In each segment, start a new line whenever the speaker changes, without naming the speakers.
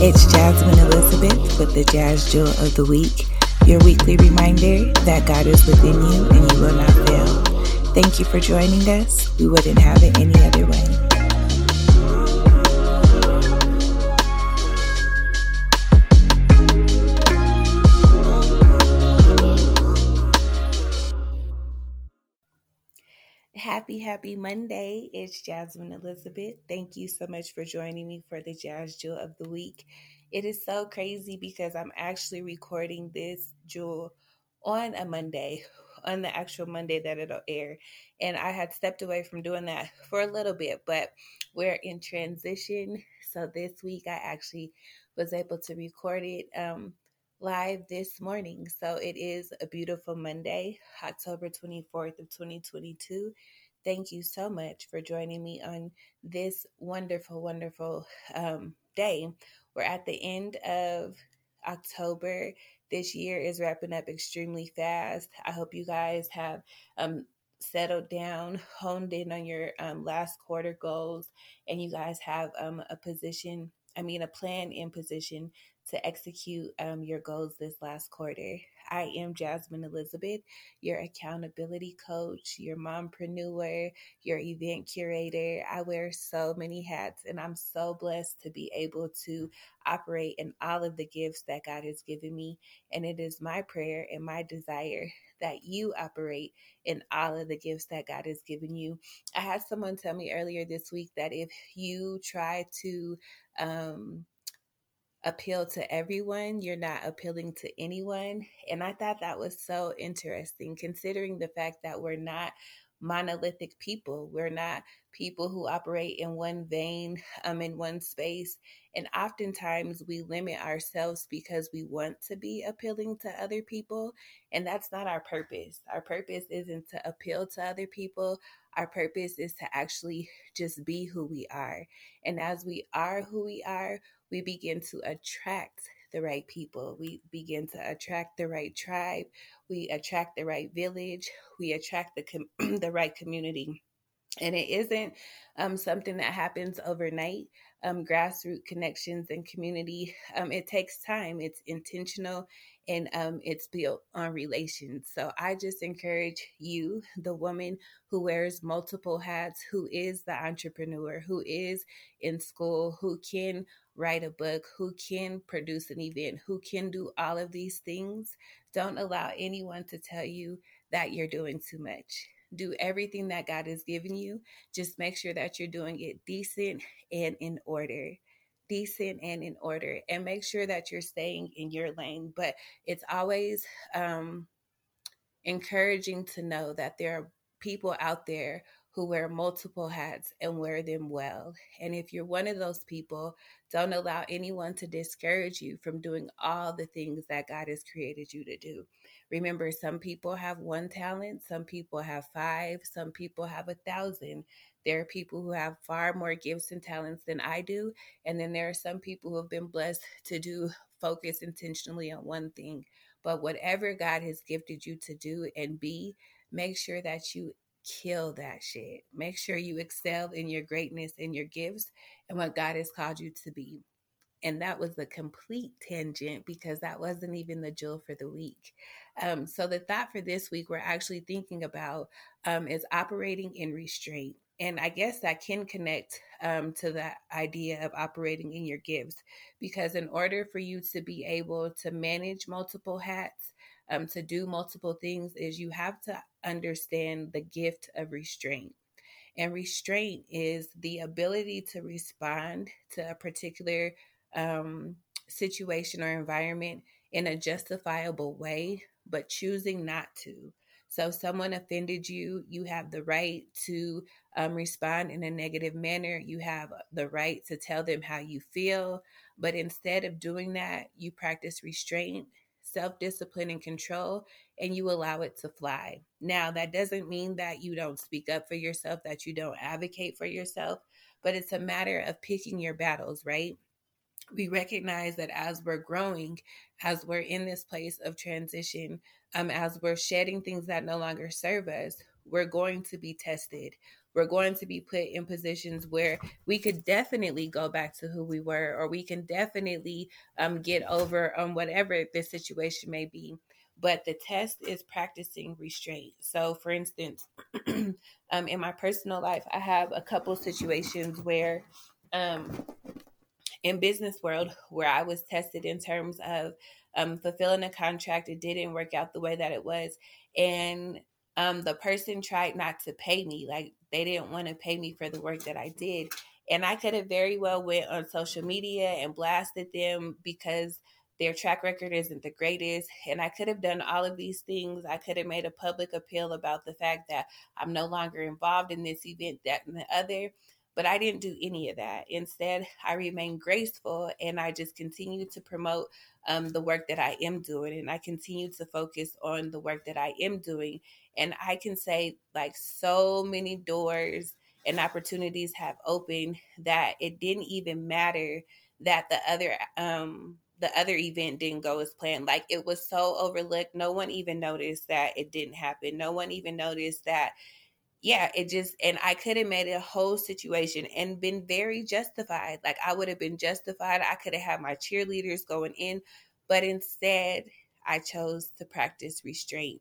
It's Jasmine Elizabeth with the Jazz Jewel of the Week, your weekly reminder that God is within you and you will not fail. Thank you for joining us. We wouldn't have it any other way. Happy, happy Monday. It's Jasmine Elizabeth. Thank you so much for joining me for the Jazz Jewel of the Week. It is so crazy because I'm actually recording this jewel on a Monday, on the actual Monday that it'll air. And I had stepped away from doing that for a little bit, but we're in transition. So this week I actually was able to record it. Um, live this morning. So it is a beautiful Monday, October 24th of 2022. Thank you so much for joining me on this wonderful, wonderful um, day. We're at the end of October. This year is wrapping up extremely fast. I hope you guys have um, settled down, honed in on your um, last quarter goals, and you guys have um, a position, I mean, a plan in position to execute um, your goals this last quarter. I am Jasmine Elizabeth, your accountability coach, your mompreneur, your event curator. I wear so many hats, and I'm so blessed to be able to operate in all of the gifts that God has given me. And it is my prayer and my desire that you operate in all of the gifts that God has given you. I had someone tell me earlier this week that if you try to, um, appeal to everyone. You're not appealing to anyone. And I thought that was so interesting, considering the fact that we're not monolithic people. We're not people who operate in one vein, um, in one space. And oftentimes we limit ourselves because we want to be appealing to other people. And that's not our purpose. Our purpose isn't to appeal to other people. Our purpose is to actually just be who we are. And as we are who we are, we begin to attract the right people. We begin to attract the right tribe. We attract the right village. We attract the com- the right community. And it isn't um, something that happens overnight. Um, grassroots connections and community, um, it takes time. It's intentional and um, it's built on relations. So I just encourage you, the woman who wears multiple hats, who is the entrepreneur, who is in school, who can write a book, who can produce an event, who can do all of these things. Don't allow anyone to tell you that you're doing too much. Do everything that God has given you. Just make sure that you're doing it decent and in order. Decent and in order. And make sure that you're staying in your lane. But it's always um, encouraging to know that there are people out there who wear multiple hats and wear them well. And if you're one of those people, don't allow anyone to discourage you from doing all the things that God has created you to do. Remember, some people have one talent, some people have five, some people have a thousand. There are people who have far more gifts and talents than I do. And then there are some people who have been blessed to do focus intentionally on one thing. But whatever God has gifted you to do and be, make sure that you kill that shit. Make sure you excel in your greatness and your gifts and what God has called you to be. And that was a complete tangent because that wasn't even the jewel for the week. Um, so, the thought for this week we're actually thinking about um, is operating in restraint. And I guess that can connect um, to the idea of operating in your gifts because, in order for you to be able to manage multiple hats, um, to do multiple things is you have to understand the gift of restraint. And restraint is the ability to respond to a particular um, situation or environment in a justifiable way, but choosing not to. So, someone offended you, you have the right to um, respond in a negative manner. You have the right to tell them how you feel. But instead of doing that, you practice restraint self discipline and control, and you allow it to fly. Now, that doesn't mean that you don't speak up for yourself, that you don't advocate for yourself, but it's a matter of picking your battles, right? We recognize that as we're growing, as we're in this place of transition, um, as we're shedding things that no longer serve us, we're going to be tested. We're going to be put in positions where we could definitely go back to who we were, or we can definitely um, get over um, whatever the situation may be. But the test is practicing restraint. So, for instance, um, in my personal life, I have a couple situations where um, in business world where I was tested in terms of um, fulfilling a contract. It didn't work out the way that it was, and um, the person tried not to pay me. Like they didn't want to pay me for the work that I did, and I could have very well went on social media and blasted them because their track record isn't the greatest and i could have done all of these things i could have made a public appeal about the fact that i'm no longer involved in this event that and the other but I didn't do any of that. Instead, I remained graceful and I just continued to promote um, the work that I am doing. And I continue to focus on the work that I am doing. And I can say, like, so many doors and opportunities have opened that it didn't even matter that the other um the other event didn't go as planned like it was so overlooked no one even noticed that it didn't happen no one even noticed that yeah, it just, and I could have made a whole situation and been very justified. Like I would have been justified. I could have had my cheerleaders going in, but instead I chose to practice restraint.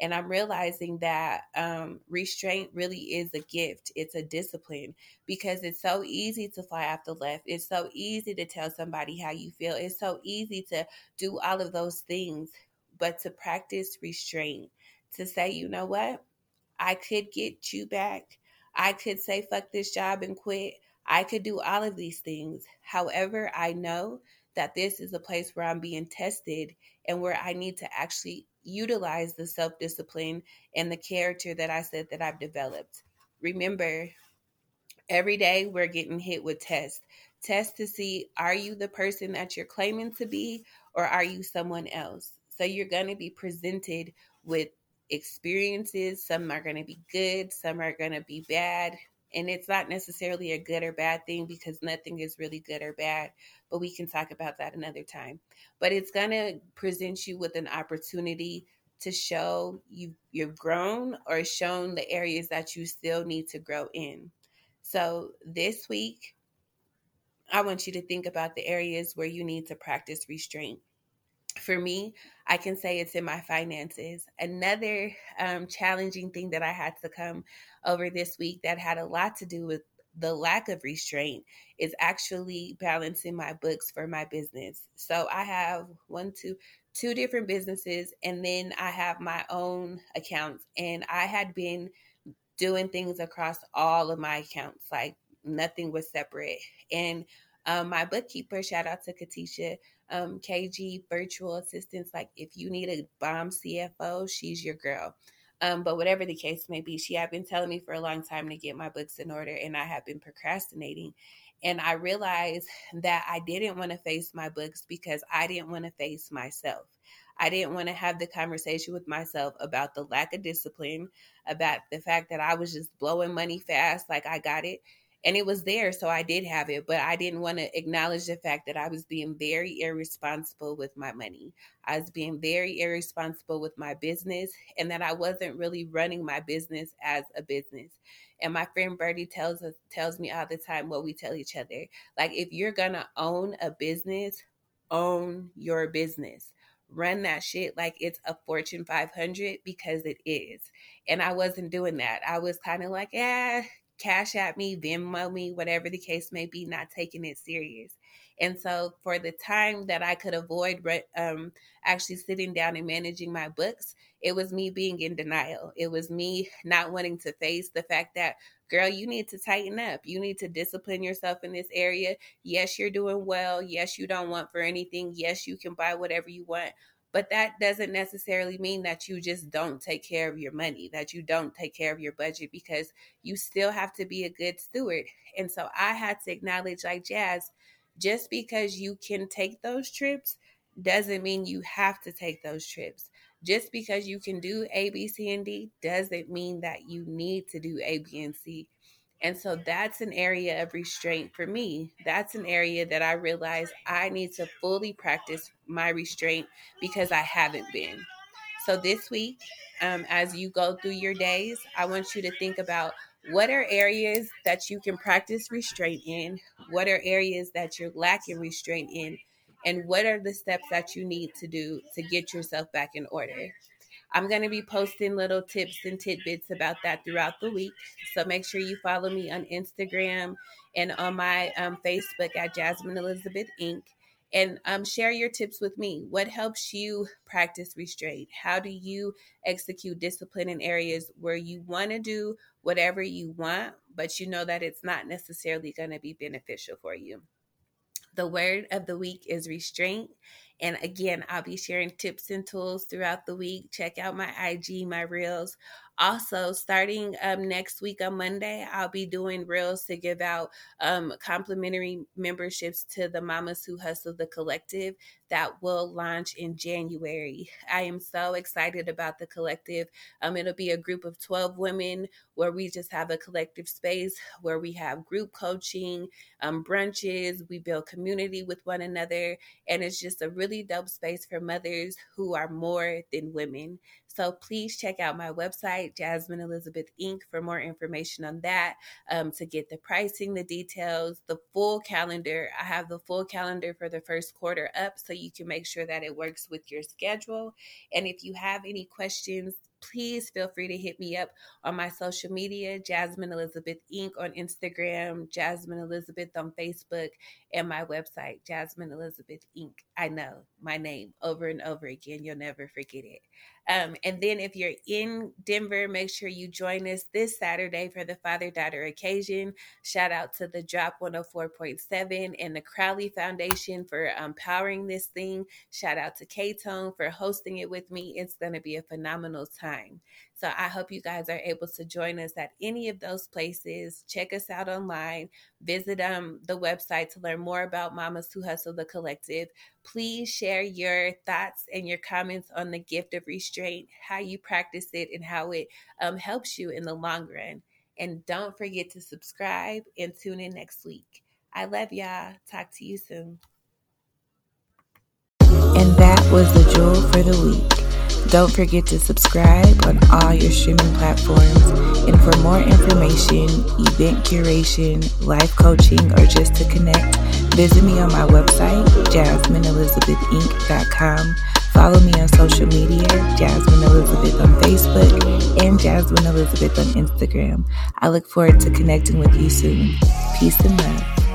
And I'm realizing that um, restraint really is a gift. It's a discipline because it's so easy to fly off the left. It's so easy to tell somebody how you feel. It's so easy to do all of those things. But to practice restraint, to say, you know what? I could get you back. I could say, fuck this job and quit. I could do all of these things. However, I know that this is a place where I'm being tested and where I need to actually utilize the self discipline and the character that I said that I've developed. Remember, every day we're getting hit with tests. Tests to see are you the person that you're claiming to be or are you someone else? So you're going to be presented with experiences. Some are going to be good, some are going to be bad. And it's not necessarily a good or bad thing because nothing is really good or bad, but we can talk about that another time. But it's going to present you with an opportunity to show you you've grown or shown the areas that you still need to grow in. So this week, I want you to think about the areas where you need to practice restraint for me, I can say it's in my finances. Another um, challenging thing that I had to come over this week that had a lot to do with the lack of restraint is actually balancing my books for my business. So I have one, two, two different businesses, and then I have my own accounts. And I had been doing things across all of my accounts, like nothing was separate. And um, my bookkeeper, shout out to Katisha, um, KG virtual assistants. Like if you need a bomb CFO, she's your girl. Um, but whatever the case may be, she had been telling me for a long time to get my books in order, and I have been procrastinating. And I realized that I didn't want to face my books because I didn't want to face myself. I didn't want to have the conversation with myself about the lack of discipline, about the fact that I was just blowing money fast, like I got it, and it was there so i did have it but i didn't want to acknowledge the fact that i was being very irresponsible with my money i was being very irresponsible with my business and that i wasn't really running my business as a business and my friend Birdie tells us tells me all the time what we tell each other like if you're gonna own a business own your business run that shit like it's a Fortune 500 because it is. And I wasn't doing that. I was kind of like, yeah, cash at me, Venmo me, whatever the case may be, not taking it serious. And so, for the time that I could avoid um, actually sitting down and managing my books, it was me being in denial. It was me not wanting to face the fact that, girl, you need to tighten up. You need to discipline yourself in this area. Yes, you're doing well. Yes, you don't want for anything. Yes, you can buy whatever you want. But that doesn't necessarily mean that you just don't take care of your money, that you don't take care of your budget, because you still have to be a good steward. And so I had to acknowledge, like Jazz, just because you can take those trips doesn't mean you have to take those trips. Just because you can do A, B, C, and D doesn't mean that you need to do A, B, and C. And so that's an area of restraint for me. That's an area that I realize I need to fully practice my restraint because I haven't been. So this week, um, as you go through your days, I want you to think about what are areas that you can practice restraint in? What are areas that you're lacking restraint in? And what are the steps that you need to do to get yourself back in order? I'm going to be posting little tips and tidbits about that throughout the week. So make sure you follow me on Instagram and on my um, Facebook at Jasmine Elizabeth Inc. And um, share your tips with me. What helps you practice restraint? How do you execute discipline in areas where you want to do whatever you want, but you know that it's not necessarily going to be beneficial for you? The word of the week is restraint. And again, I'll be sharing tips and tools throughout the week. Check out my IG, my reels. Also, starting um, next week on Monday, I'll be doing reels to give out um, complimentary memberships to the Mamas Who Hustle the Collective that will launch in January. I am so excited about the collective. Um, it'll be a group of 12 women where we just have a collective space where we have group coaching, um, brunches, we build community with one another, and it's just a really dope space for mothers who are more than women. So please check out my website, Jasmine Elizabeth Inc., for more information on that, um, to get the pricing, the details, the full calendar. I have the full calendar for the first quarter up so you can make sure that it works with your schedule. And if you have any questions, please feel free to hit me up on my social media, Jasmine Elizabeth Inc. on Instagram, Jasmine Elizabeth on Facebook, and my website, Jasmine Elizabeth Inc. I know my name over and over again. You'll never forget it. Um, and then if you're in Denver, make sure you join us this Saturday for the father daughter occasion. Shout out to the Drop 104.7 and the Crowley Foundation for um, powering this thing. Shout out to K Tone for hosting it with me. It's going to be a phenomenal time. So I hope you guys are able to join us at any of those places. Check us out online. Visit um, the website to learn more about Mamas Who Hustle the Collective. Please share your thoughts and your comments on the gift of restraint, how you practice it, and how it um, helps you in the long run. And don't forget to subscribe and tune in next week. I love y'all. Talk to you soon.
And that was the jewel for the week. Don't forget to subscribe on all your streaming platforms. And for more information, event curation, life coaching, or just to connect, visit me on my website, jasmineelizabethinc.com. Follow me on social media, Jasmine Elizabeth on Facebook and Jasmine Elizabeth on Instagram. I look forward to connecting with you soon. Peace and love.